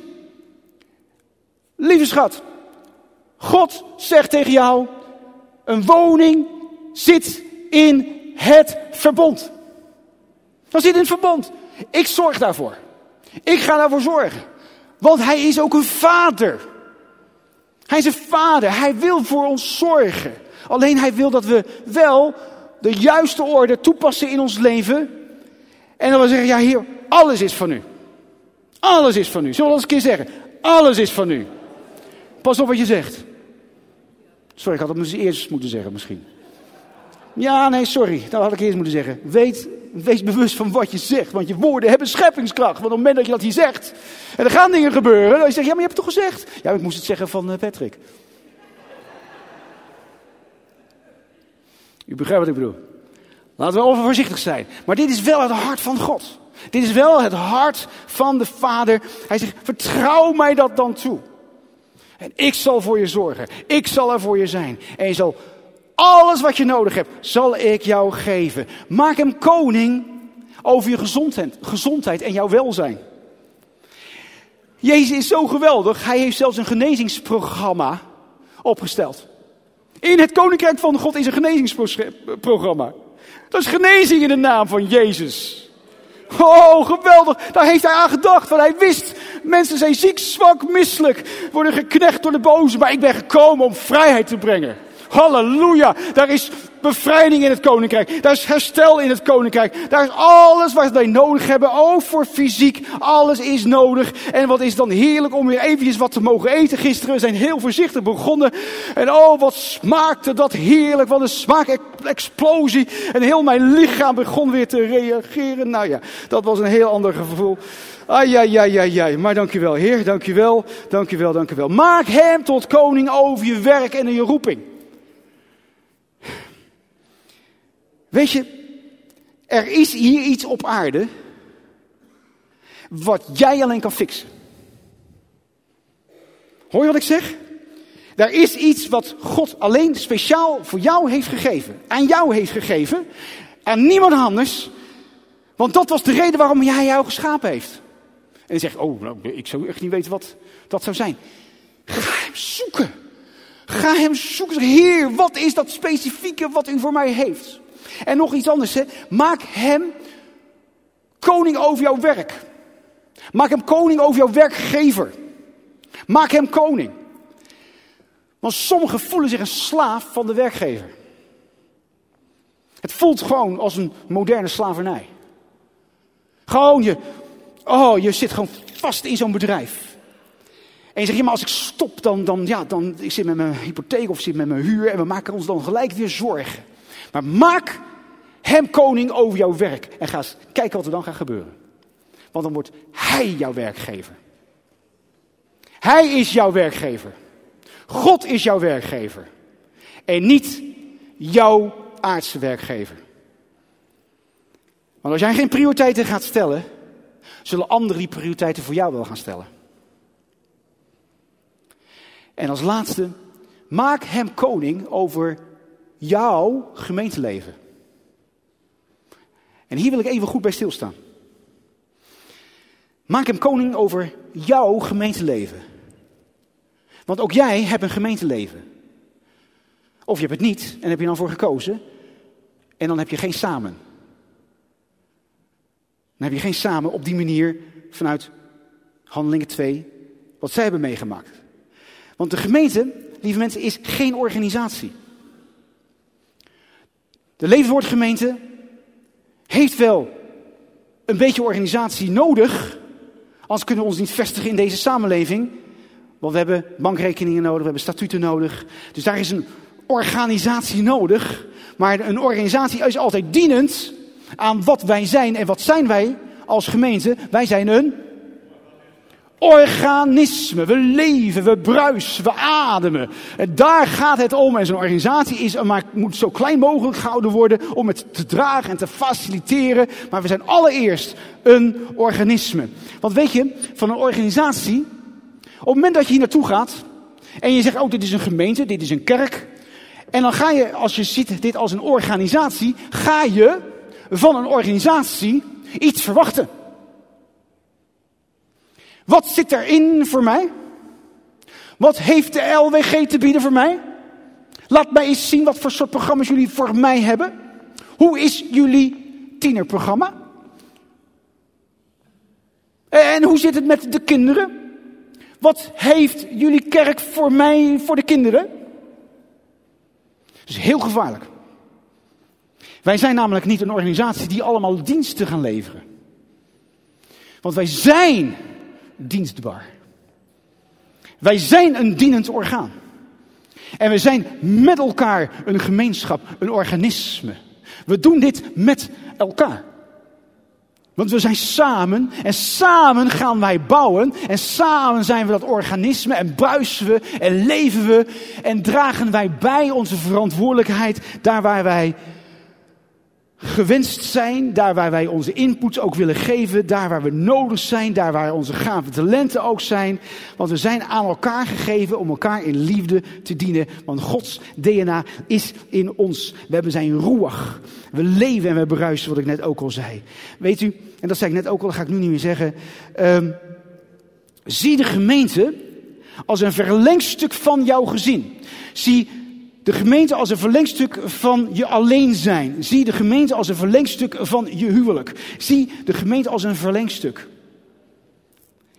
Speaker 1: Lieve schat, God zegt tegen jou, een woning zit in het verbond. Dat zit in het verbond. Ik zorg daarvoor. Ik ga daarvoor zorgen. Want hij is ook een vader. Hij is een vader. Hij wil voor ons zorgen. Alleen hij wil dat we wel de juiste orde toepassen in ons leven. En dan we zeggen, ja hier, alles is van u. Alles is van u. Zullen we dat eens een keer zeggen? Alles is van u. Pas op wat je zegt. Sorry, ik had het eerst moeten zeggen misschien. Ja, nee, sorry. Dat had ik eerst moeten zeggen. Weet, wees bewust van wat je zegt. Want je woorden hebben scheppingskracht. Want op het moment dat je dat hier zegt. En er gaan dingen gebeuren. Dan zeg je, ja, maar je hebt het toch gezegd? Ja, ik moest het zeggen van uh, Patrick. U begrijpt wat ik bedoel. Laten we over voorzichtig zijn. Maar dit is wel het hart van God. Dit is wel het hart van de Vader. Hij zegt, vertrouw mij dat dan toe. En ik zal voor je zorgen. Ik zal er voor je zijn. En je zal alles wat je nodig hebt, zal ik jou geven. Maak hem koning over je gezondheid, gezondheid en jouw welzijn. Jezus is zo geweldig. Hij heeft zelfs een genezingsprogramma opgesteld. In het koninkrijk van God is een genezingsprogramma. Dat is genezing in de naam van Jezus. Oh, geweldig. Daar heeft hij aan gedacht. Want hij wist, mensen zijn ziek, zwak, misselijk. Worden geknecht door de boze. Maar ik ben gekomen om vrijheid te brengen. Halleluja. Daar is bevrijding in het koninkrijk. Daar is herstel in het koninkrijk. Daar is alles wat wij nodig hebben. Ook voor fysiek. Alles is nodig. En wat is dan heerlijk om weer eventjes wat te mogen eten. Gisteren we zijn heel voorzichtig begonnen. En oh, wat smaakte dat heerlijk. Wat een smaakexplosie. En heel mijn lichaam begon weer te reageren. Nou ja, dat was een heel ander gevoel. Ai, ai, ai, ai, ai. Maar dankjewel, Heer. Dankjewel, dankjewel, dankjewel. Maak hem tot koning over je werk en je roeping. Weet je, er is hier iets op aarde wat jij alleen kan fixen. Hoor je wat ik zeg? Er is iets wat God alleen speciaal voor jou heeft gegeven. Aan jou heeft gegeven. Aan niemand anders. Want dat was de reden waarom hij jou geschapen heeft. En je zegt, oh, nou, ik zou echt niet weten wat dat zou zijn. Ga hem zoeken. Ga hem zoeken. Heer, wat is dat specifieke wat u voor mij heeft? En nog iets anders, hè? maak hem koning over jouw werk. Maak hem koning over jouw werkgever. Maak hem koning. Want sommigen voelen zich een slaaf van de werkgever. Het voelt gewoon als een moderne slavernij. Gewoon je, oh, je zit gewoon vast in zo'n bedrijf. En je zegt, ja, maar als ik stop, dan, dan, ja, dan ik zit met mijn hypotheek of zit met mijn huur en we maken ons dan gelijk weer zorgen. Maar maak hem koning over jouw werk. En ga eens kijken wat er dan gaat gebeuren. Want dan wordt hij jouw werkgever. Hij is jouw werkgever. God is jouw werkgever. En niet jouw aardse werkgever. Want als jij geen prioriteiten gaat stellen, zullen anderen die prioriteiten voor jou wel gaan stellen. En als laatste, maak hem koning over jouw gemeenteleven. En hier wil ik even goed bij stilstaan. Maak hem koning over jouw gemeenteleven. Want ook jij hebt een gemeenteleven. Of je hebt het niet en heb je dan voor gekozen. En dan heb je geen samen. Dan heb je geen samen op die manier vanuit Handelingen 2, wat zij hebben meegemaakt. Want de gemeente, lieve mensen, is geen organisatie. De levenswoordgemeente heeft wel een beetje organisatie nodig. Anders kunnen we ons niet vestigen in deze samenleving. Want we hebben bankrekeningen nodig, we hebben statuten nodig. Dus daar is een organisatie nodig. Maar een organisatie is altijd dienend aan wat wij zijn. En wat zijn wij als gemeente? Wij zijn een organisme. We leven, we bruisen, we ademen. En daar gaat het om. En zo'n organisatie is, maar moet zo klein mogelijk gehouden worden om het te dragen en te faciliteren. Maar we zijn allereerst een organisme. Want weet je, van een organisatie, op het moment dat je hier naartoe gaat en je zegt, oh dit is een gemeente, dit is een kerk. En dan ga je, als je ziet dit als een organisatie, ga je van een organisatie iets verwachten. Wat zit erin voor mij? Wat heeft de LWG te bieden voor mij? Laat mij eens zien wat voor soort programma's jullie voor mij hebben. Hoe is jullie tienerprogramma? En hoe zit het met de kinderen? Wat heeft jullie kerk voor mij, voor de kinderen? Dat is heel gevaarlijk. Wij zijn namelijk niet een organisatie die allemaal diensten gaan leveren. Want wij zijn dienstbaar. Wij zijn een dienend orgaan. En we zijn met elkaar een gemeenschap, een organisme. We doen dit met elkaar. Want we zijn samen en samen gaan wij bouwen en samen zijn we dat organisme en bruisen we en leven we en dragen wij bij onze verantwoordelijkheid daar waar wij gewenst zijn, daar waar wij onze input ook willen geven, daar waar we nodig zijn, daar waar onze gave talenten ook zijn. Want we zijn aan elkaar gegeven om elkaar in liefde te dienen. Want Gods DNA is in ons. We hebben zijn roeg. We leven en we bruisen, wat ik net ook al zei. Weet u, en dat zei ik net ook al, dat ga ik nu niet meer zeggen. Um, zie de gemeente als een verlengstuk van jouw gezin. Zie de gemeente als een verlengstuk van je alleen zijn. Zie de gemeente als een verlengstuk van je huwelijk. Zie de gemeente als een verlengstuk.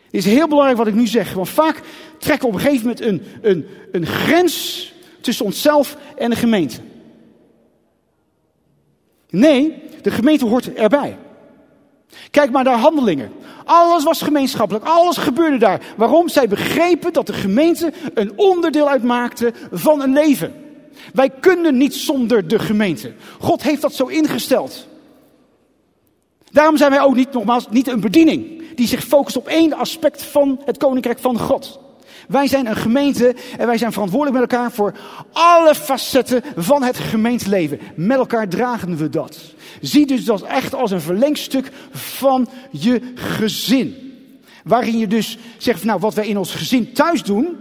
Speaker 1: Het is heel belangrijk wat ik nu zeg, want vaak trekken we op een gegeven moment een, een, een grens tussen onszelf en de gemeente. Nee, de gemeente hoort erbij. Kijk maar naar handelingen. Alles was gemeenschappelijk, alles gebeurde daar. Waarom? Zij begrepen dat de gemeente een onderdeel uitmaakte van een leven. Wij kunnen niet zonder de gemeente. God heeft dat zo ingesteld. Daarom zijn wij ook niet, nogmaals, niet een bediening die zich focust op één aspect van het koninkrijk van God. Wij zijn een gemeente en wij zijn verantwoordelijk met elkaar voor alle facetten van het gemeenteleven. Met elkaar dragen we dat. Zie dus dat echt als een verlengstuk van je gezin. Waarin je dus zegt, nou wat wij in ons gezin thuis doen,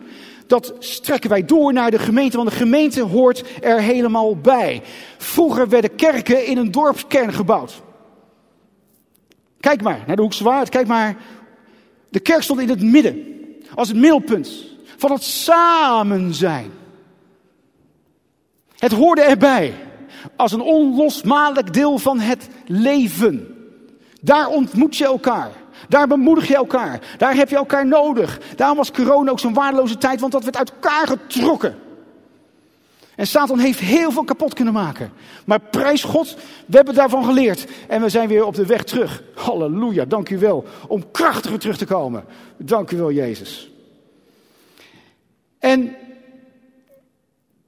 Speaker 1: dat strekken wij door naar de gemeente, want de gemeente hoort er helemaal bij. Vroeger werden kerken in een dorpskern gebouwd. Kijk maar naar de Hoekse Waard, kijk maar. De kerk stond in het midden, als het middelpunt van het samen zijn. Het hoorde erbij, als een onlosmakelijk deel van het leven. Daar ontmoet je elkaar. Daar bemoedig je elkaar. Daar heb je elkaar nodig. Daarom was corona ook zo'n waardeloze tijd, want dat werd uit elkaar getrokken. En Satan heeft heel veel kapot kunnen maken. Maar prijs God, we hebben daarvan geleerd. En we zijn weer op de weg terug. Halleluja, dank u wel. Om krachtiger terug te komen. Dank u wel, Jezus. En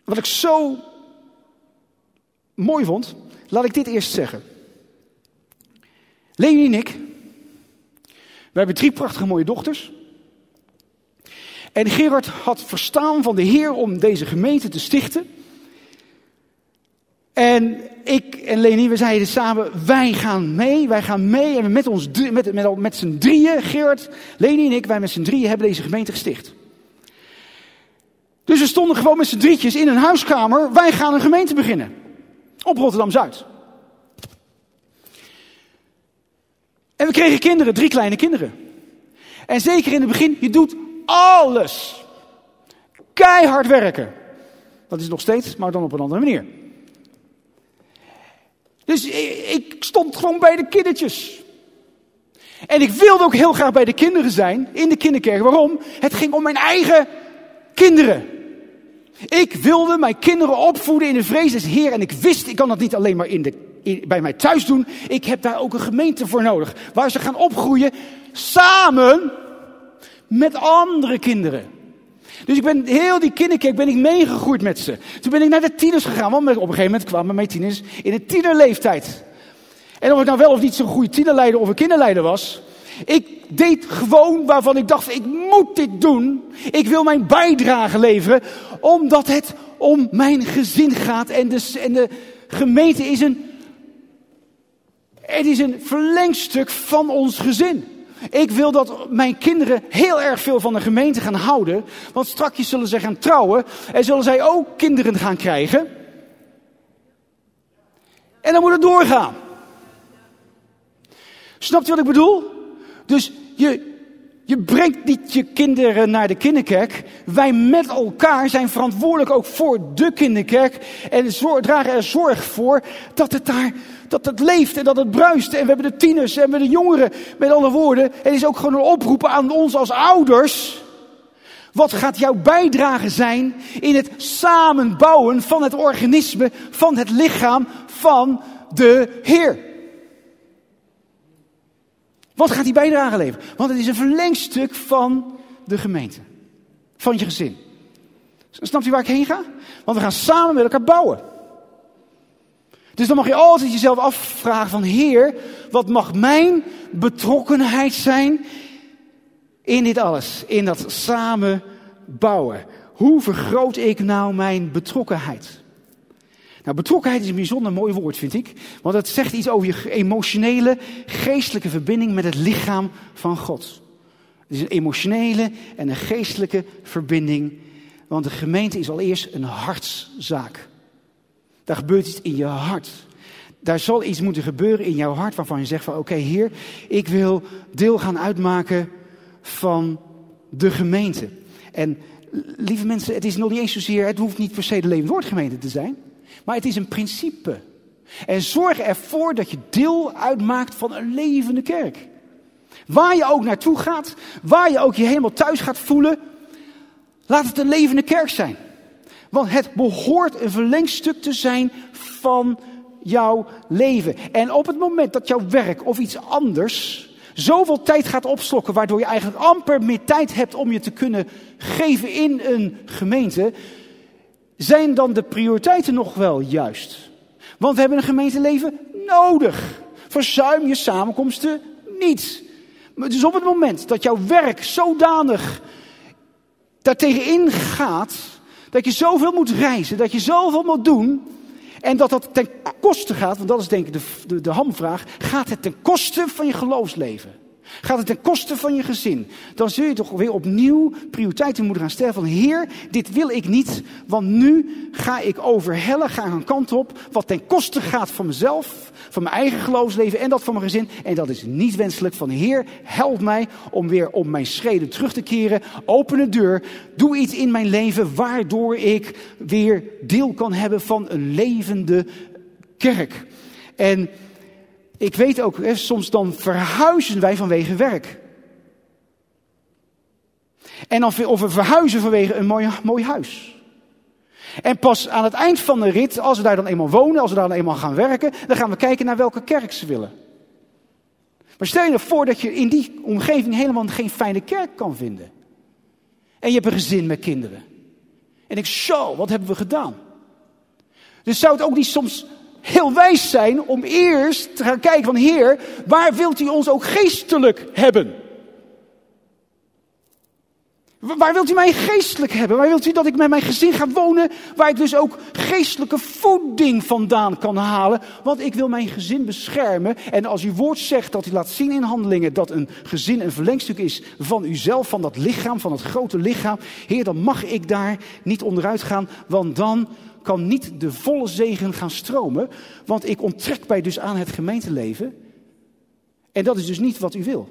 Speaker 1: wat ik zo mooi vond, laat ik dit eerst zeggen. Leni en ik, we hebben drie prachtige mooie dochters. En Gerard had verstaan van de Heer om deze gemeente te stichten. En ik en Leni, we zeiden samen, wij gaan mee, wij gaan mee. En met, ons, met, met, met z'n drieën, Gerard, Leni en ik, wij met z'n drieën hebben deze gemeente gesticht. Dus we stonden gewoon met z'n drietjes in een huiskamer, wij gaan een gemeente beginnen. Op Rotterdam-Zuid. En we kregen kinderen, drie kleine kinderen. En zeker in het begin, je doet alles. Keihard werken. Dat is nog steeds, maar dan op een andere manier. Dus ik stond gewoon bij de kindertjes. En ik wilde ook heel graag bij de kinderen zijn, in de kinderkerk. Waarom? Het ging om mijn eigen kinderen. Ik wilde mijn kinderen opvoeden in de vrees des Heer. En ik wist, ik kan dat niet alleen maar in de, bij mij thuis doen. Ik heb daar ook een gemeente voor nodig. Waar ze gaan opgroeien samen met andere kinderen. Dus ik ben heel die kinderkerk ben ik meegegroeid met ze. Toen ben ik naar de tieners gegaan, want op een gegeven moment kwamen mijn tieners in de tienerleeftijd. En of ik nou wel of niet zo'n goede tienerleider of een kinderleider was, ik deed gewoon waarvan ik dacht, ik moet dit doen. Ik wil mijn bijdrage leveren, omdat het om mijn gezin gaat. En de, en de gemeente is een, het is een verlengstuk van ons gezin. Ik wil dat mijn kinderen heel erg veel van de gemeente gaan houden. Want straks zullen ze gaan trouwen en zullen zij ook kinderen gaan krijgen. En dan moet het doorgaan. Snapt u wat ik bedoel? Dus je, je brengt niet je kinderen naar de kinderkerk. Wij met elkaar zijn verantwoordelijk ook voor de kinderkerk. En dragen er zorg voor dat het daar dat het leeft en dat het bruist. En we hebben de tieners en we de jongeren. Met andere woorden, het is ook gewoon een oproep aan ons als ouders. Wat gaat jouw bijdrage zijn in het samenbouwen van het organisme, van het lichaam van de Heer? Wat gaat die bijdrage leveren? Want het is een verlengstuk van de gemeente. Van je gezin. Snapt u waar ik heen ga? Want we gaan samen met elkaar bouwen. Dus dan mag je altijd jezelf afvragen van Heer, wat mag mijn betrokkenheid zijn in dit alles? In dat samen bouwen. Hoe vergroot ik nou mijn betrokkenheid? Nou, betrokkenheid is een bijzonder mooi woord, vind ik. Want het zegt iets over je emotionele, geestelijke verbinding met het lichaam van God. Het is een emotionele en een geestelijke verbinding. Want de gemeente is al eerst een hartszaak. Daar gebeurt iets in je hart. Daar zal iets moeten gebeuren in jouw hart waarvan je zegt van oké Heer, ik wil deel gaan uitmaken van de gemeente. En lieve mensen, het is nog niet eens zozeer, het hoeft niet per se de levend woordgemeente te zijn. Maar het is een principe. En zorg ervoor dat je deel uitmaakt van een levende kerk. Waar je ook naartoe gaat, waar je ook je helemaal thuis gaat voelen, laat het een levende kerk zijn. Want het behoort een verlengstuk te zijn van jouw leven. En op het moment dat jouw werk of iets anders zoveel tijd gaat opslokken, waardoor je eigenlijk amper meer tijd hebt om je te kunnen geven in een gemeente, zijn dan de prioriteiten nog wel juist? Want we hebben een gemeenteleven nodig. Verzuim je samenkomsten niet. Dus op het moment dat jouw werk zodanig daartegen gaat, dat je zoveel moet reizen, dat je zoveel moet doen. En dat dat ten koste gaat, want dat is denk ik de, de, de hamvraag. Gaat het ten koste van je geloofsleven? Gaat het ten koste van je gezin? Dan zul je toch weer opnieuw prioriteiten moeten gaan stellen van Heer, dit wil ik niet, want nu ga ik overhellen, ga ik een kant op, wat ten koste gaat van mezelf, van mijn eigen geloofsleven en dat van mijn gezin. En dat is niet wenselijk van Heer, help mij om weer op mijn schreden terug te keren. Open de deur, doe iets in mijn leven waardoor ik weer deel kan hebben van een levende kerk. En ik weet ook, hè, soms dan verhuizen wij vanwege werk. En of we, verhuizen vanwege een mooi, mooi huis. En pas aan het eind van de rit, als we daar dan eenmaal wonen, als we daar dan eenmaal gaan werken, dan gaan we kijken naar welke kerk ze willen. Maar stel je voor dat je in die omgeving helemaal geen fijne kerk kan vinden. En je hebt een gezin met kinderen. En ik, zo, wat hebben we gedaan? Dus zou het ook niet soms heel wijs zijn om eerst te gaan kijken van Heer, waar wilt u ons ook geestelijk hebben? Waar wilt u mij geestelijk hebben? Waar wilt u dat ik met mijn gezin ga wonen? Waar ik dus ook geestelijke voeding vandaan kan halen. Want ik wil mijn gezin beschermen. En als uw woord zegt dat u laat zien in handelingen dat een gezin een verlengstuk is van uzelf, van dat lichaam, van het grote lichaam. Heer, dan mag ik daar niet onderuit gaan. Want dan kan niet de volle zegen gaan stromen. Want ik onttrek mij dus aan het gemeenteleven. En dat is dus niet wat u wil.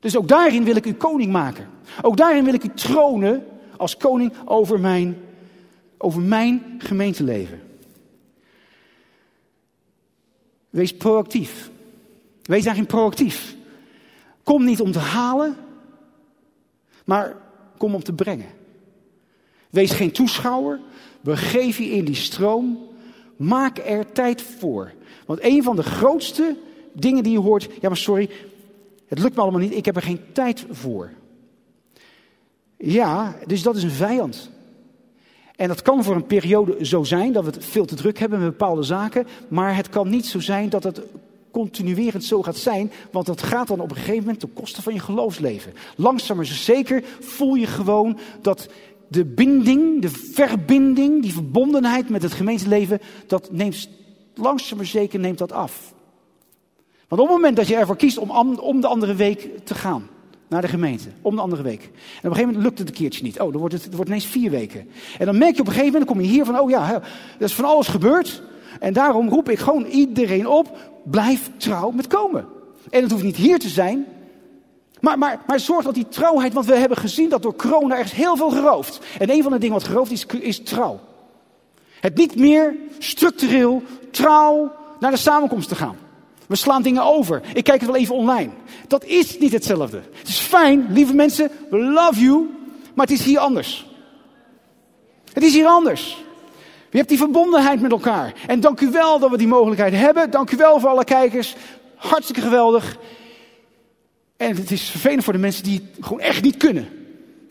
Speaker 1: Dus ook daarin wil ik u koning maken. Ook daarin wil ik u tronen als koning over mijn over mijn gemeenteleven. Wees proactief. Wees daarin proactief. Kom niet om te halen, maar kom om te brengen. Wees geen toeschouwer. Begeef je in die stroom. Maak er tijd voor. Want een van de grootste dingen die je hoort. Ja, maar sorry, het lukt me allemaal niet. Ik heb er geen tijd voor. Ja, dus dat is een vijand. En dat kan voor een periode zo zijn dat we het veel te druk hebben met bepaalde zaken. Maar het kan niet zo zijn dat het continuerend zo gaat zijn. Want dat gaat dan op een gegeven moment ten koste van je geloofsleven. Langzaam maar zeker voel je gewoon dat de binding, de verbinding, die verbondenheid met het gemeenteleven, dat neemt langzaam maar zeker neemt dat af. Want op het moment dat je ervoor kiest om, om de andere week te gaan, naar de gemeente, om de andere week. En op een gegeven moment lukt het een keertje niet. Oh, dan wordt het, wordt ineens vier weken. En dan merk je op een gegeven moment, dan kom je hier van, oh ja, er is van alles gebeurd. En daarom roep ik gewoon iedereen op, blijf trouw met komen. En het hoeft niet hier te zijn, maar, maar, maar zorg dat die trouwheid, want we hebben gezien dat door corona er heel veel geroofd. En een van de dingen wat geroofd is, is trouw. Het niet meer structureel trouw naar de samenkomst te gaan. We slaan dingen over. Ik kijk het wel even online. Dat is niet hetzelfde. Het is fijn, lieve mensen, we love you, maar het is hier anders. Het is hier anders. Je hebt die verbondenheid met elkaar. En dank u wel dat we die mogelijkheid hebben. Dank u wel voor alle kijkers. Hartstikke geweldig. En het is vervelend voor de mensen die gewoon echt niet kunnen.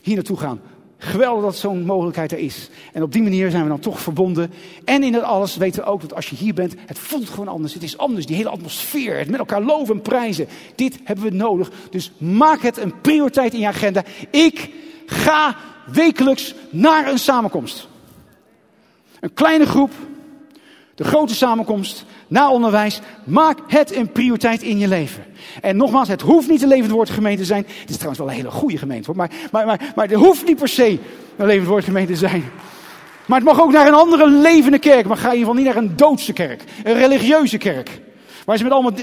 Speaker 1: Hier naartoe gaan. Geweldig dat zo'n mogelijkheid er is. En op die manier zijn we dan toch verbonden. En in dat alles weten we ook dat als je hier bent, het voelt gewoon anders. Het is anders, die hele atmosfeer, het met elkaar loven en prijzen. Dit hebben we nodig. Dus maak het een prioriteit in je agenda. Ik ga wekelijks naar een samenkomst. Een kleine groep, de grote samenkomst, na onderwijs. Maak het een prioriteit in je leven. En nogmaals, het hoeft niet een levend woord gemeente te zijn. Het is trouwens wel een hele goede gemeente. Maar, maar, maar, maar het hoeft niet per se een levend woord gemeente te zijn. Maar het mag ook naar een andere levende kerk. Maar ga in ieder geval niet naar een doodse kerk. Een religieuze kerk. Waar ze met allemaal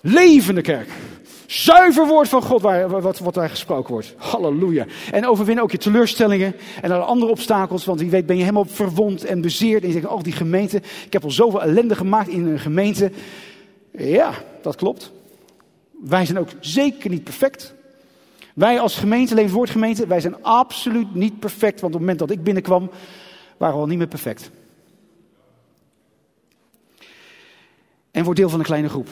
Speaker 1: levende kerk. Zuiver woord van God waar, wat, wat daar gesproken wordt. Halleluja. En overwin ook je teleurstellingen en alle andere obstakels. Want wie weet ben je helemaal verwond en bezeerd. En je zegt, oh die gemeente. Ik heb al zoveel ellende gemaakt in een gemeente. Ja, dat klopt. Wij zijn ook zeker niet perfect. Wij als gemeente, Levend Woordgemeente, wij zijn absoluut niet perfect. Want op het moment dat ik binnenkwam, waren we al niet meer perfect. En word deel van een kleine groep.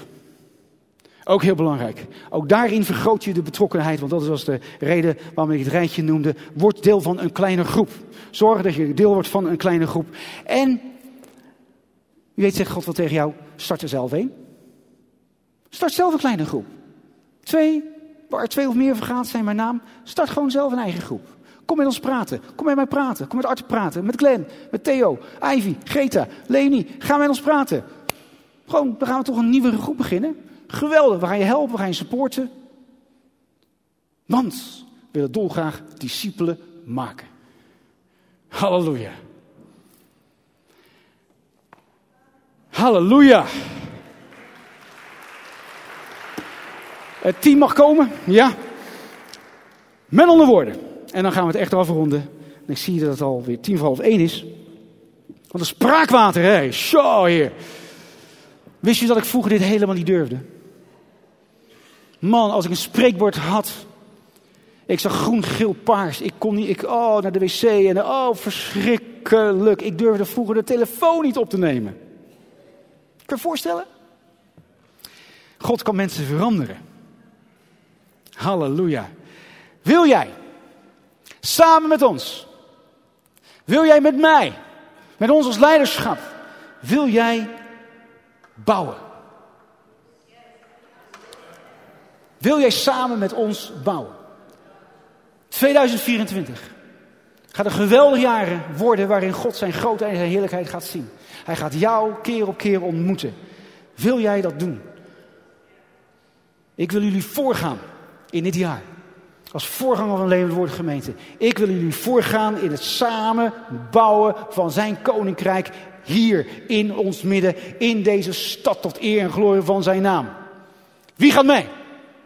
Speaker 1: Ook heel belangrijk. Ook daarin vergroot je de betrokkenheid, want dat was de reden waarom ik het rijtje noemde. Word deel van een kleine groep. Zorg dat je deel wordt van een kleine groep. En, wie weet zegt God wel tegen jou, start er zelf een. Start zelf een kleine groep. Twee, waar twee of meer vergaat zijn mijn naam. Start gewoon zelf een eigen groep. Kom met ons praten. Kom met mij praten. Kom met Arthur praten. Met Glenn. Met Theo. Ivy. Greta. Leni. Ga met ons praten. Gewoon, dan gaan we toch een nieuwe groep beginnen. Geweldig, we gaan je helpen, we gaan je supporten. Want we willen dolgraag discipelen maken. Halleluja. Halleluja. Het team mag komen, ja. Met andere woorden. En dan gaan we het echt afronden. En ik zie dat het alweer tien voor half één is. Wat een spraakwater, hè. Zo, hier. Wist je dat ik vroeger dit helemaal niet durfde? Man, als ik een spreekwoord had. Ik zag groen, geel, paars. Ik kon niet, ik, oh, naar de wc en oh, verschrikkelijk. Ik durfde vroeger de telefoon niet op te nemen. Kun je voorstellen? God kan mensen veranderen. Halleluja. Wil jij samen met ons? Wil jij met mij? Met ons als leiderschap? Wil jij bouwen? Wil jij samen met ons bouwen? 2024 gaat een geweldig jaren worden waarin God zijn grootheid en zijn heerlijkheid gaat zien. Hij gaat jou keer op keer ontmoeten. Wil jij dat doen? Ik wil jullie voorgaan in dit jaar. Als voorganger van Levend Woord Gemeente. Ik wil jullie voorgaan in het samen bouwen van zijn koninkrijk hier in ons midden. In deze stad tot eer en glorie van zijn naam. Wie gaat mee?